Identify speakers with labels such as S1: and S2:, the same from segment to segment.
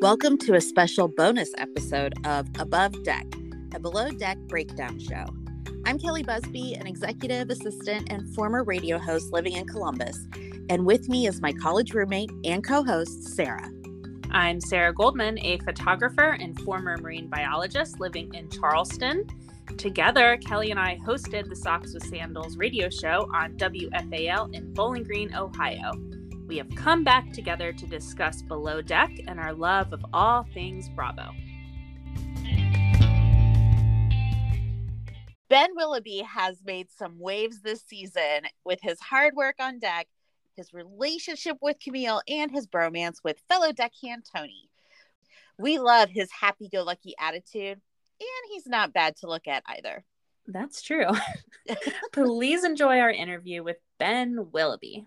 S1: Welcome to a special bonus episode of Above Deck, a below deck breakdown show. I'm Kelli Busby, an executive assistant and former radio host living in Columbus. And with me is my college roommate and co host, Sarah.
S2: I'm Sarah Goldman, a photographer and former marine biologist living in Charleston. Together, Kelli and I hosted the Socks with Sandals radio show on WFAL in Bowling Green, Ohio we have come back together to discuss Below Deck and our love of all things Bravo.
S1: Ben Willoughby has made some waves this season with his hard work on deck, his relationship with Camille, and his bromance with fellow deckhand Tony. We love his happy go lucky attitude, and he's not bad to look at either.
S2: That's true. Please enjoy our interview with Ben Willoughby.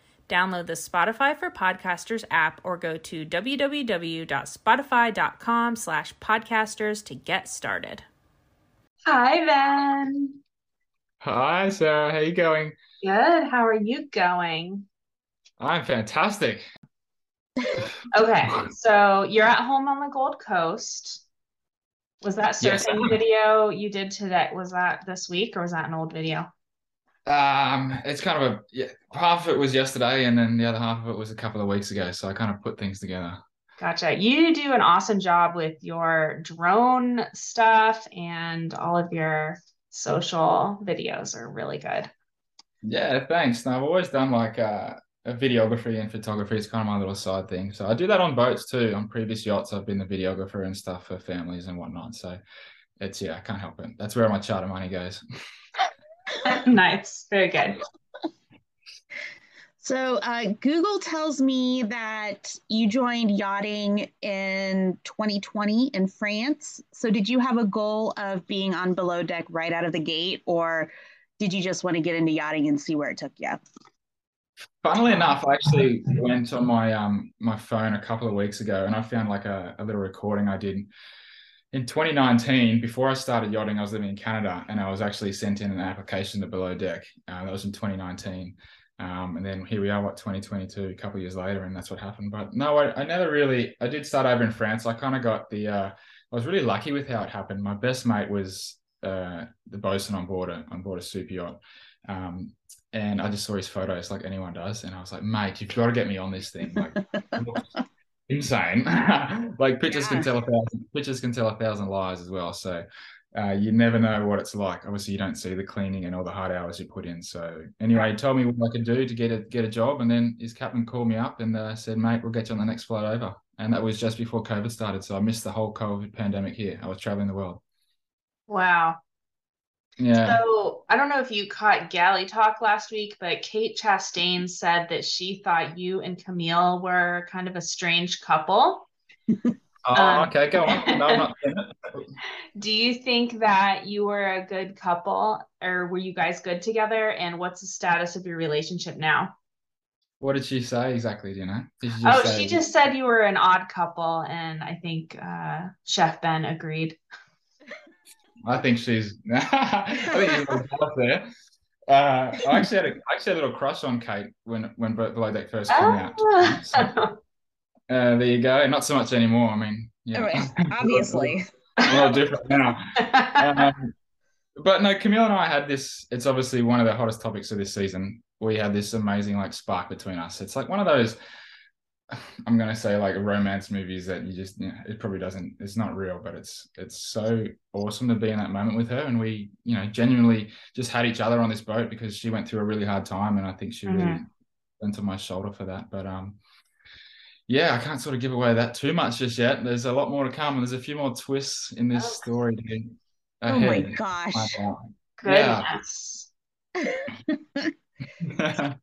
S2: Download the Spotify for Podcasters app or go to www.spotify.com slash podcasters to get started. Hi, Ben.
S3: Hi, Sarah. How you going?
S2: Good. How are you going?
S3: I'm fantastic.
S2: okay, so you're at home on the Gold Coast. Was that surfing yes. video you did today? Was that this week or was that an old video?
S3: Um, it's kind of a yeah, half of it was yesterday, and then the other half of it was a couple of weeks ago. So I kind of put things together.
S2: Gotcha. You do an awesome job with your drone stuff, and all of your social videos are really good.
S3: Yeah, thanks. Now I've always done like uh, a videography and photography. It's kind of my little side thing. So I do that on boats too. On previous yachts, I've been the videographer and stuff for families and whatnot. So it's yeah, I can't help it. That's where my charter money goes.
S2: nice. Very good.
S4: So, uh, Google tells me that you joined yachting in 2020 in France. So, did you have a goal of being on below deck right out of the gate, or did you just want to get into yachting and see where it took you?
S3: Funnily enough, I actually went on my um my phone a couple of weeks ago, and I found like a, a little recording I did in 2019, before I started yachting, I was living in Canada and I was actually sent in an application to Below Deck. Uh, that was in 2019. Um, and then here we are, what, 2022, a couple years later, and that's what happened. But no, I, I never really, I did start over in France. I kind of got the, uh, I was really lucky with how it happened. My best mate was uh, the bosun on board a, on board a super yacht. Um, and I just saw his photos like anyone does. And I was like, mate, you've got to get me on this thing. Like, insane. like pictures yeah. can tell a thousand pictures can tell a thousand lies as well. So uh, you never know what it's like. Obviously, you don't see the cleaning and all the hard hours you put in. So anyway, he told me what I could do to get a get a job, and then his captain called me up and uh, said, "Mate, we'll get you on the next flight over." And that was just before COVID started, so I missed the whole COVID pandemic here. I was traveling the world.
S2: Wow, yeah. So I don't know if you caught Galley talk last week, but Kate Chastain said that she thought you and Camille were kind of a strange couple.
S3: Oh, um, okay, go on. No, not
S2: do you think that you were a good couple or were you guys good together? And what's the status of your relationship now?
S3: What did she say exactly? Do you know?
S2: Oh, say... she just said you were an odd couple, and I think uh, Chef Ben agreed.
S3: I think she's. I think you're there. Uh, I actually had a, I actually had a little crush on Kate when when Below Deck first came out. So, uh, there you go. Not so much anymore. I mean,
S4: yeah, obviously,
S3: a little different now. Um, but no, Camille and I had this. It's obviously one of the hottest topics of this season. We had this amazing like spark between us. It's like one of those. I'm gonna say like romance movies that you just you know, it probably doesn't it's not real, but it's it's so awesome to be in that moment with her. And we, you know, genuinely just had each other on this boat because she went through a really hard time and I think she mm-hmm. really went to my shoulder for that. But um yeah, I can't sort of give away that too much just yet. There's a lot more to come, and there's a few more twists in this oh. story.
S4: Ahead. Oh my gosh!
S2: Goodness.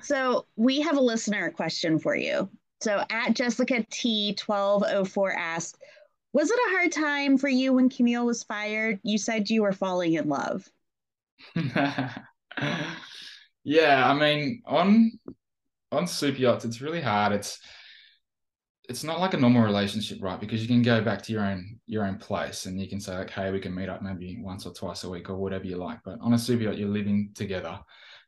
S4: so we have a listener question for you. So at Jessica T twelve oh four asked, "Was it a hard time for you when Camille was fired? You said you were falling in love."
S3: yeah, I mean on on super yachts, it's really hard. It's it's not like a normal relationship, right? Because you can go back to your own your own place and you can say like, hey, we can meet up maybe once or twice a week or whatever you like. But on a super yacht, you're living together.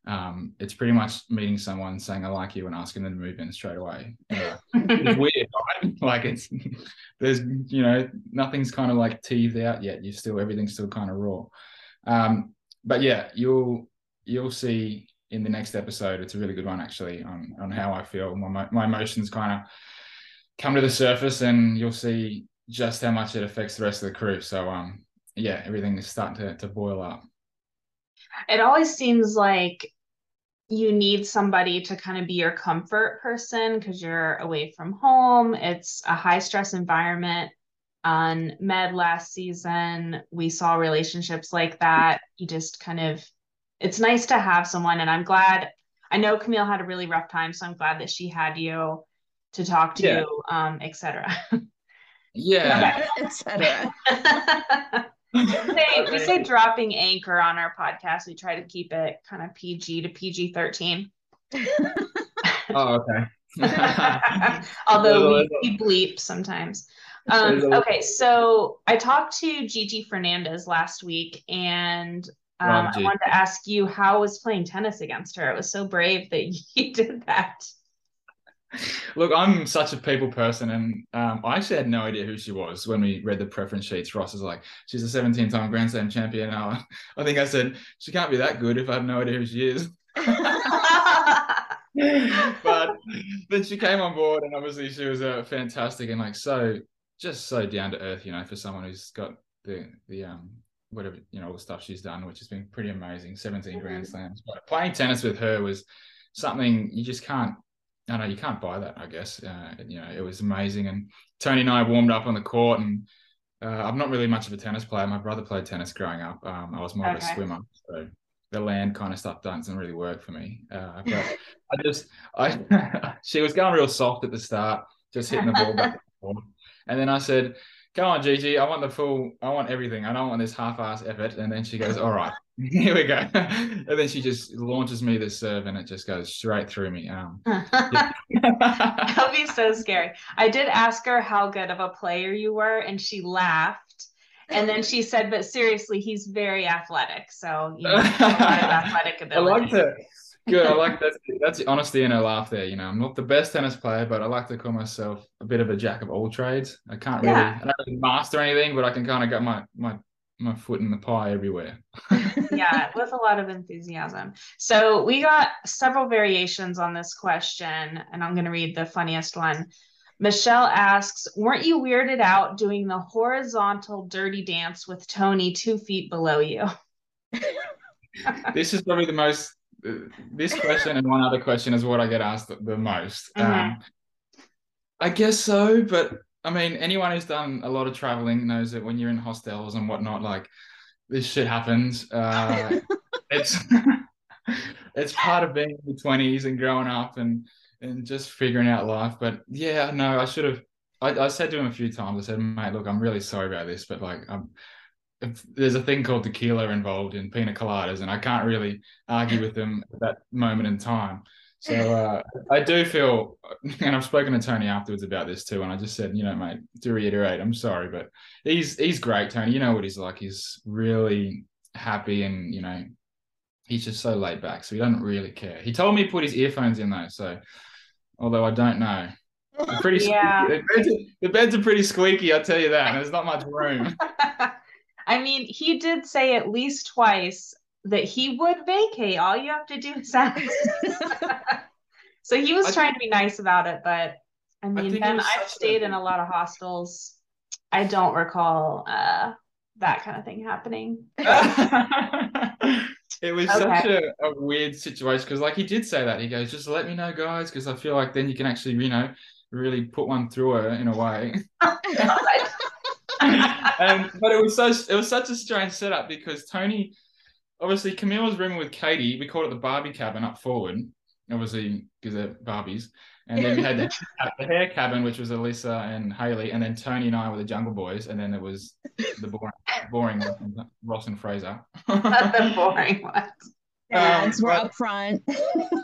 S3: Um, it's pretty much meeting someone, saying I like you, and asking them to move in straight away. Uh, it's weird, right? Like it's there's you know nothing's kind of like teethed out yet. You still everything's still kind of raw. Um, but yeah, you'll you'll see in the next episode. It's a really good one actually on on how I feel. My my emotions kind of come to the surface and you'll see just how much it affects the rest of the crew. So um yeah, everything is starting to, to boil up.
S2: It always seems like you need somebody to kind of be your comfort person because you're away from home. It's a high stress environment. On Med last season, we saw relationships like that. You just kind of, it's nice to have someone. And I'm glad, I know Camille had a really rough time. So I'm glad that she had you to talk to yeah. you, um, etc.
S3: Yeah,
S4: etc.
S2: we, say, we say dropping anchor on our podcast. We try to keep it kind of PG to PG thirteen.
S3: oh, okay.
S2: Although we, we bleep sometimes. Um, okay, so I talked to Gigi Fernandez last week, and um, I wanted to ask you how was playing tennis against her. It was so brave that you did that.
S3: Look, I'm such a people person, and um, I actually had no idea who she was when we read the preference sheets. Ross is like, "She's a 17-time Grand Slam champion." I, I think I said she can't be that good if I have no idea who she is. but then she came on board, and obviously she was uh, fantastic and like so, just so down to earth, you know, for someone who's got the the um whatever you know all the stuff she's done, which has been pretty amazing. 17 Grand mm-hmm. Slams. But playing tennis with her was something you just can't no, no, you can't buy that. I guess uh, you know it was amazing. And Tony and I warmed up on the court, and uh, I'm not really much of a tennis player. My brother played tennis growing up. Um, I was more okay. of a swimmer, so the land kind of stuff doesn't really work for me. Uh, but I just, I she was going real soft at the start, just hitting the ball back and, forth, and then I said, "Come on, Gigi, I want the full, I want everything. I don't want this half-ass effort." And then she goes, "All right." Here we go. and then she just launches me the serve and it just goes straight through me. Um,
S2: That'll be so scary. I did ask her how good of a player you were, and she laughed. And then she said, "But seriously, he's very athletic. So you know, athletic ability."
S3: I like that. Good. I like that. That's the honesty in her laugh there. You know, I'm not the best tennis player, but I like to call myself a bit of a jack of all trades. I can't really, yeah. I don't really master anything, but I can kind of get my my my foot in the pie everywhere.
S2: yeah, with a lot of enthusiasm. So we got several variations on this question, and I'm going to read the funniest one. Michelle asks, "Weren't you weirded out doing the horizontal dirty dance with Tony two feet below you?"
S3: this is probably the most. This question and one other question is what I get asked the, most. Mm-hmm. Um, I guess so, but I mean, anyone who's done a lot of traveling knows that when you're in hostels and whatnot, like this shit happens. Uh, it's it's part of being in the twenties and growing up and and just figuring out life. But yeah, no, I should have. I, I said to him a few times. I said, mate, look, I'm really sorry about this, but like, I'm, there's a thing called tequila involved in pina coladas, and I can't really argue with them at that moment in time. So uh, I do feel, and I've spoken to Tony afterwards about this too, and I just said, you know, mate, to reiterate, I'm sorry, but he's he's great, Tony. You know what he's like. He's really happy, and you know, he's just so laid back, so he doesn't really care. He told me to put his earphones in though, so although I don't know, they're pretty.
S2: Yeah.
S3: The beds, are, the beds are pretty squeaky. I'll tell you that. And there's not much room.
S2: I mean, he did say at least twice that he would vacate. All you have to do is ask. so he was
S3: I
S2: trying to be nice about it, but I mean,
S3: think it
S2: I've
S3: a-
S2: stayed in a lot of hostels. I don't recall uh, that kind of thing happening.
S3: it was
S2: Okay.
S3: such a, a weird situation because, like, he did say that. He goes, "Just let me know, guys," because I feel like then you can actually, you know, really put one through her in a way. um, but it was so it was such a strange setup because Tony, obviously, Camille was rooming with Katie. We called it the Barbie cabin up forward, obviously because they're Barbies. And then we had the, the hair cabin, which was Alissa and Haleigh, and then Tony and I were the Jungle Boys, and then there was the boring, boring ones, Ross and Fraser.
S2: the boring ones.
S4: Dads were
S3: but-
S4: up front.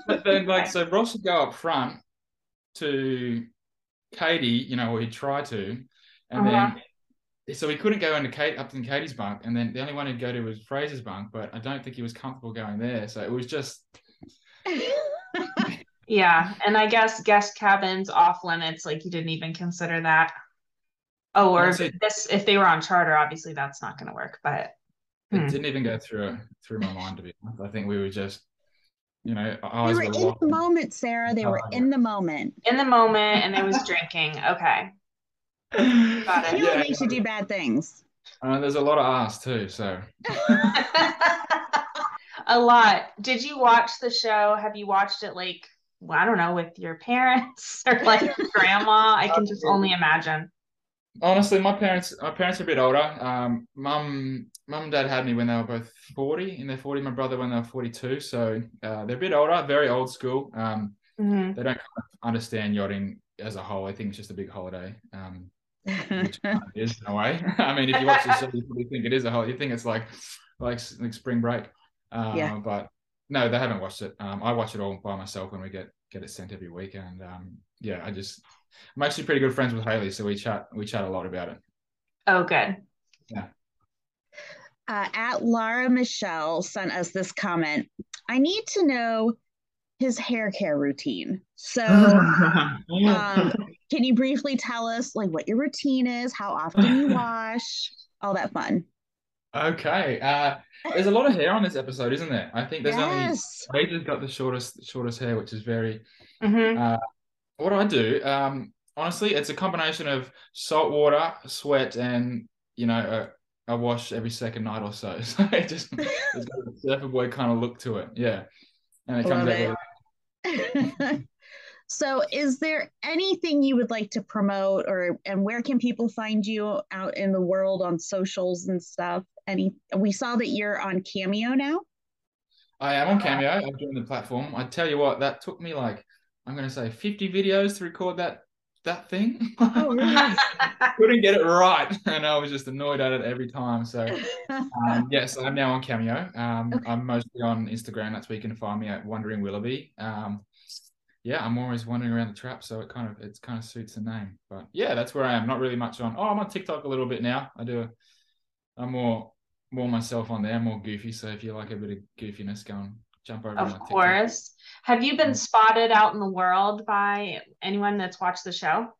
S3: But then, like, so Ross would go up front to Katie, you know, or he'd try to, and
S2: Uh-huh.
S3: then so he couldn't go into Kate up in Katie's bunk, and then the only one he'd go to was Fraser's bunk, but I don't think he was comfortable going there. So it was just
S2: Yeah, and I guess guest cabins off limits, like you didn't even consider that. Oh, or
S3: Honestly-
S2: this if they were on charter, obviously that's not going to work. But
S3: it
S2: Hmm.
S3: didn't even go through through my mind to be honest. I think we were just, you know,
S4: they
S3: eyes
S4: were
S3: were
S4: in the moment, Sarah. They were
S3: Oh,
S4: in the moment.
S2: in the moment, and there was drinking. Okay, Got it.
S4: You know
S3: Yeah,
S4: makes you do bad things.
S3: uh, there's a lot of ass too, so
S2: a lot. Did you watch the show? Have you watched it like well, I don't know with your parents or like grandma? I can just only imagine.
S3: Honestly, my parents, my parents are a bit older. Um, mum, mum and dad had me when they were both forty, in their forty. My brother when they were forty-two. So uh, they're a bit older, very old school. Um,
S2: Mhm.
S3: they don't kind of understand yachting as a whole. I think it's just a big holiday, um, which kind is in a way. I mean, if you watch the show, you probably think it is a holiday. You think it's like like like spring break. Uh,
S4: Yeah.
S3: But no, they haven't watched it. Um, I watch it all by myself when we get get it sent every week, and um, yeah, I just I'm actually pretty good friends with Haleigh, so we chat we chat a lot about it.
S2: Oh, good.
S4: uh, at Lara Michelle sent us this comment. I need to know his hair care routine. So, um, can you briefly tell us like what your routine is, how often you wash, all that fun?
S3: Okay. Uh, there's a lot of hair on this episode, isn't there? I think there's
S4: yes.
S3: only Paige has got the shortest shortest hair, which is very.
S2: hmm
S3: What do I do? Um, honestly, it's a combination of salt water, sweat, and you know, a, a wash every second night or so. So it just it's got a surfer boy kind of look to it. Yeah, and it comes out
S4: it. so, is there anything you would like to promote, or and where can people find you out in the world on socials and stuff? Any? We saw that you're on Cameo now.
S3: I am on Cameo. I'm doing the platform. I tell you what, that took me like I'm going to say 50 videos to record that that thing.
S4: Oh, really?
S3: Couldn't get it right, and I was just annoyed at it every time. So um, yes, I'm now on Cameo. Um,
S4: Okay.
S3: I'm mostly on Instagram. That's where you can find me at Wandering Willoughby. Um, yeah, I'm always wandering around the trap, so it kind of it kind of suits the name. But yeah, that's where I am. Not really much on. Oh, I'm on TikTok a little bit now. I do. A, I'm more more myself on there, more goofy. So if you like a bit of goofiness, go and jump over. on
S2: Of
S3: my TikTok.
S2: course. Have you been spotted out in the world by anyone that's watched the show?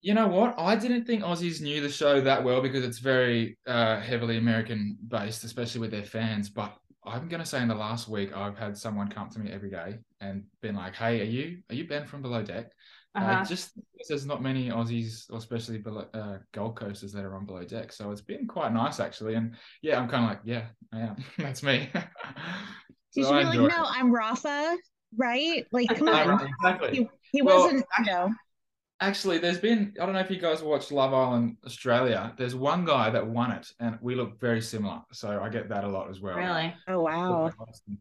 S3: You know what? I didn't think Aussies knew the show that well because it's very uh, heavily American based, especially with their fans. But I'm gonna say in the last week, I've had someone come to me every day and been like, "Hey, are you are you Ben from Below Deck?" Uh,
S2: Uh-huh.
S3: just because there's not many Aussies, or especially below, uh, Gold Coasters that are on Below Deck, so it's been quite nice actually. And yeah, I'm kind of like, yeah, I am. That's me.
S4: You
S3: So
S4: should
S3: I
S4: be like,
S3: enjoy
S4: no,
S3: it.
S4: I'm Rafa, right? Like, come
S3: Uh,
S4: on.
S3: exactly.
S4: He, he
S3: Well,
S4: wasn't, you know.
S3: Actually, there's been, I don't know if you guys watched Love Island Australia. There's one guy that won it, and we look very similar. So I get that a lot as well.
S2: Really?
S4: Oh, wow.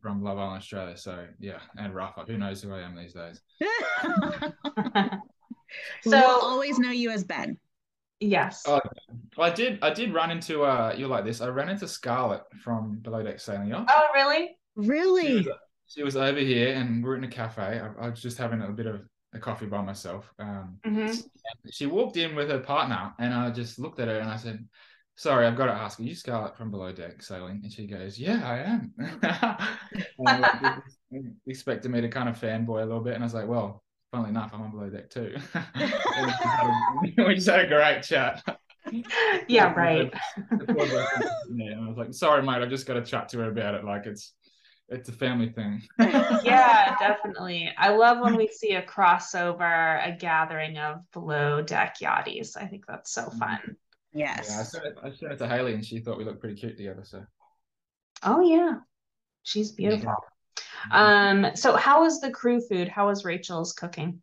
S3: From Love Island Australia. So yeah, and Rafa. Who knows who I am these days?
S4: we'll
S2: so,
S4: always know you as Ben.
S2: yes.
S3: Oh, I did, I did run into, uh, you're like this. I ran into Scarlett from Below Deck Sailing Yacht.
S2: Oh, really?
S3: She was,
S4: Really?
S3: She was over here, and we're in a cafe. I, I was just having a bit of a coffee by myself. Um,
S5: Mhm.
S3: she walked in with her partner, and I just looked at her and I said, "Sorry, I've got to ask. Are you Scarlett from Below Deck Sailing?" And she goes, "Yeah, I am." like, expected me to kind of fanboy a little bit, and I was like, "Well, funnily enough, I'm on Below Deck too." We, just had a, we just had a great chat.
S5: Yeah, right.
S3: yeah, and I was like, "Sorry, mate, I've just got to chat to her about it. Like it's it's a family thing."
S5: yeah, definitely. I love when we see a crossover, a gathering of below deck yachties. I think that's so fun.
S3: Yeah, I
S4: Yes.
S3: sent, it, I showed it to Haleigh, and she thought we looked pretty cute together. So
S5: Oh yeah. She's beautiful. Um, so how was the crew food? How was Rachel's cooking?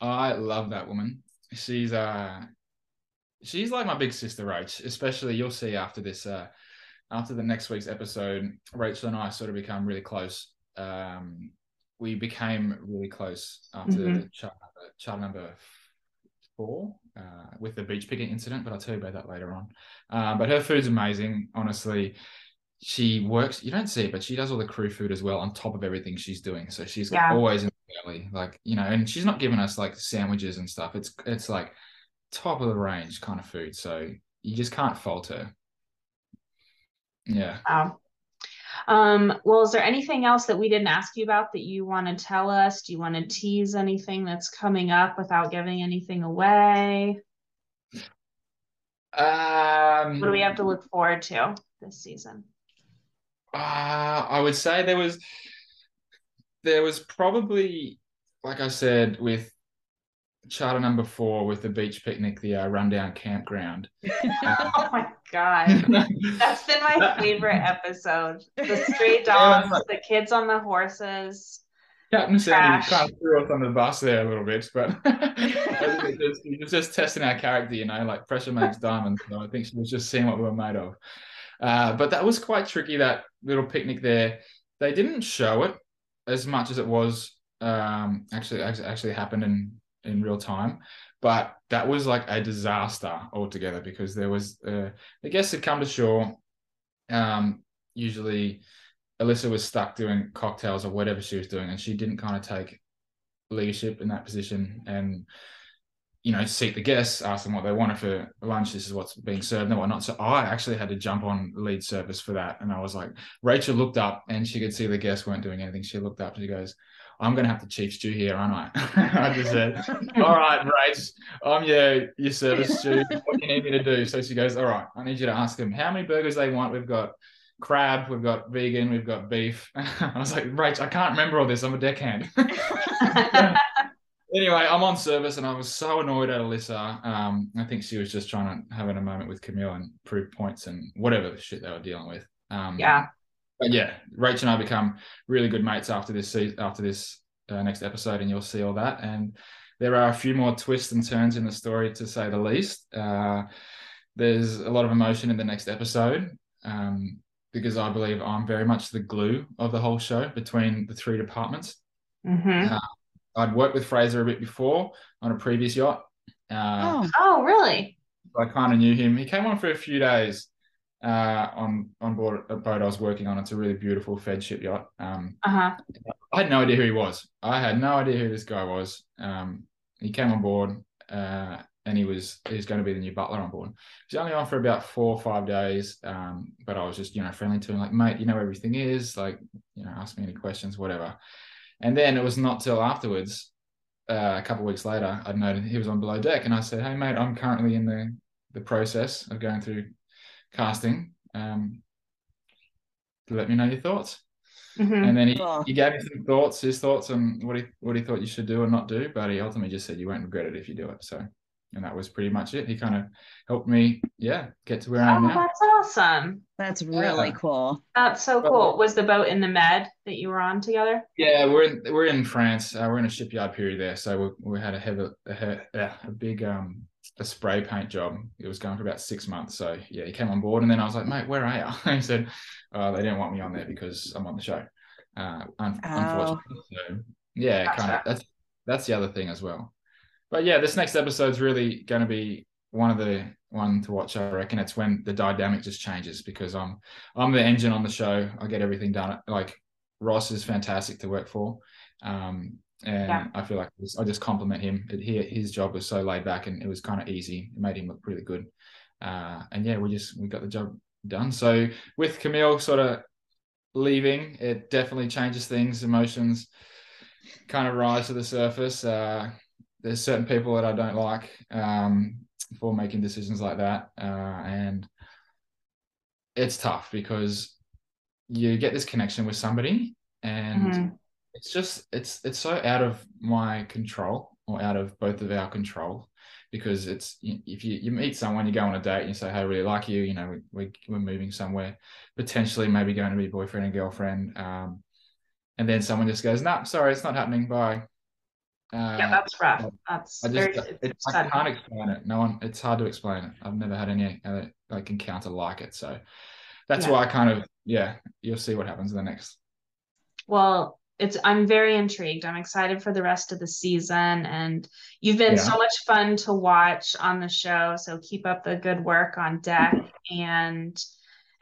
S3: I love that woman. She's uh she's like my big sister Rach, especially you'll see after this uh after the next week's episode, Rachel and I sort of become really close. Um we became really close after
S5: Mhm.
S3: chart, chart number four uh, with the beach picking incident, but I'll tell you about that later on. Um, but her food's amazing, honestly. She works, you don't see it, but she does all the crew food as well on top of everything she's doing. So she's
S5: Yeah.
S3: always in the galley, like, you know, and she's not giving us like sandwiches and stuff. It's it's like top of the range kind of food. So you just can't fault her. Yeah.
S5: Wow. Um, well, is there anything else that we didn't ask you about that you want to tell us? Do you want to tease anything that's coming up without giving anything away?
S3: Um
S5: What do we have to look forward to this season?
S3: Uh, I would say there was there was probably, like I said, with charter number four with the beach picnic, the uh, rundown campground.
S5: Oh my God. That's been my favorite episode. The stray
S3: Yeah,
S5: dogs, the kids on the horses.
S3: Captain Sandy
S5: Trash.
S3: kind of threw us on the bus there a little bit, but it was- he was just testing our character, you know, like pressure makes diamonds. So I think she was just seeing what we were made of. Uh, but that was quite tricky, that little picnic there. They didn't show it as much as it was um, actually actually happened in in real time. But that was like a disaster altogether because there was uh, the guests had come to shore. Um, usually, Alissa was stuck doing cocktails or whatever she was doing, and she didn't kind of take leadership in that position and you know seat the guests, ask them what they wanted for lunch. This is what's being served and whatnot. So I actually had to jump on lead service for that, and I was like, Rachel looked up and she could see the guests weren't doing anything. She looked up and she goes. I'm gonna have to chief stew here, aren't I? I just said, "All right, Rach, I'm your your service stew. What do you need me to do?" So she goes, "All right, I need you to ask them how many burgers they want. We've got crab, we've got vegan, we've got beef." I was like, "Rach, I can't remember all this. I'm a deckhand." anyway, I'm on service, and I was so annoyed at Alissa. Um, I think she was just trying to have a moment with Camille and prove points and whatever the shit they were dealing with. Um,
S5: Yeah.
S3: But yeah, Rach and I become really good mates after this se- after this uh, next episode, and you'll see all that. And there are a few more twists and turns in the story, to say the least. Uh, there's a lot of emotion in the next episode um, because I believe I'm very much the glue of the whole show between the three departments.
S5: Mhm.
S3: I'd worked with Fraser a bit before on a previous yacht. Uh,
S4: Oh,
S5: Oh, really?
S3: I kind of knew him. He came on for a few days uh, on on board a boat I was working on. It's a really beautiful Feadship yacht. Um,
S5: Uh-huh.
S3: I had no idea who he was. I had no idea who this guy was. Um, he came on board, uh, and he was he was going to be the new butler on board. He was only on for about four or five days, um, but I was just you know friendly to him, like mate, you know everything is, like you know ask me any questions, whatever. And then it was not till afterwards, uh, a couple of weeks later, I'd noted he was on below deck, and I said, hey mate, I'm currently in the the process of going through casting. Um, let me know your thoughts.
S5: Mhm.
S3: And then he, he gave me some thoughts, his thoughts on what he what he thought you should do or not do, but he ultimately just said you won't regret it if you do it. So, and that was pretty much it. He kind of helped me, yeah, get to where I am
S5: Oh,
S3: now.
S5: that's awesome.
S4: that's really
S3: Yeah.
S4: cool.
S5: That's so cool. Was the boat in the Med that you were on together?
S3: Yeah, we're in we're in France. Uh, we're in a shipyard period there, so we, we had a heavy a, a big um a spray paint job. It was going for about six months. So yeah, he came on board, and then I was like, mate, where are you? he said, uh, they didn't want me on there because I'm on the show. Uh, un-
S4: Oh.
S3: unfortunately, so yeah, kind of that's that's the other thing as well. But yeah, this next episode's really going to be one of the one to watch. I reckon it's when the dynamic just changes because I'm I'm the engine on the show. I get everything done. Like Ross is fantastic to work for. Um, and
S2: Yeah.
S3: I feel like I just compliment him. It, he, his job was so laid back and it was kind of easy. It made him look really good. Uh, and yeah, we just we got the job done. So with Camille sort of leaving, it definitely changes things. Emotions kind of rise to the surface. Uh, there's certain people that I don't like um, for making decisions like that, uh, and it's tough because you get this connection with somebody, and
S2: Mhm.
S3: it's just it's it's so out of my control or out of both of our control because it's if you, you meet someone you go on a date and you say hey I really like you you know we, we, we're moving somewhere potentially maybe going to be boyfriend and girlfriend um, and then someone just goes nah sorry it's not happening bye uh,
S2: yeah, that's rough. That's
S3: I
S2: very,
S3: just
S2: it's
S3: I can't explain it. No one. It's hard to explain it. I've never had any uh, like encounter like it. So that's
S2: Yeah.
S3: why I kind of yeah. You'll see what happens in the next.
S2: Well, it's I'm very intrigued. I'm excited for the rest of the season and you've been
S3: Yeah.
S2: so much fun to watch on the show. So keep up the good work on deck and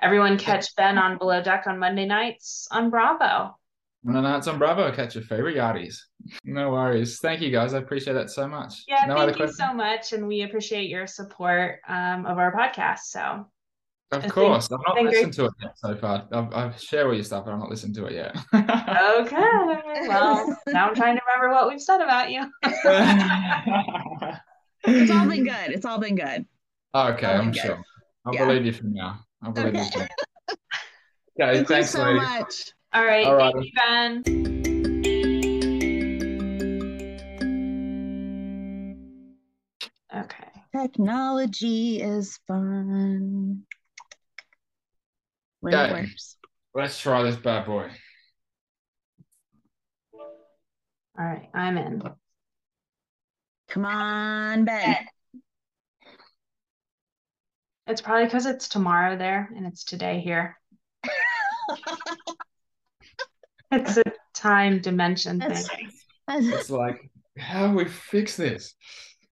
S2: everyone catch Ben on Below Deck on Monday nights on Bravo.
S3: And then that's on Bravo. Catch your favorite yardies. No worries. Thank you guys. I appreciate that so much.
S2: Yeah,
S3: no
S2: thank you
S3: questions?
S2: so much. And we appreciate your support um, of our podcast. So
S3: Of
S2: think-
S3: course. I've not
S2: think
S3: listened to it yet so far. I've, I've shared all your stuff, but I've not listened to it yet.
S2: okay. Well, now I'm trying to remember what we've said about you.
S4: It's all been good. It's all been good.
S3: okay, I'm
S4: okay.
S3: sure. I'll
S4: Yeah.
S3: believe you from now. I'll believe you
S4: Okay.
S3: from now. Okay,
S4: Thank
S3: thanks,
S4: you so
S3: ladies.
S4: much.
S2: All right.
S3: All right.
S2: Thank you, Ben. Okay.
S4: Technology is fun. When it
S3: Okay.
S4: works.
S3: Let's try this bad boy.
S2: All right. I'm in.
S4: Come on, Ben.
S2: It's probably because it's tomorrow there and it's today here. It's a time dimension thing.
S3: It's like, how do we fix this?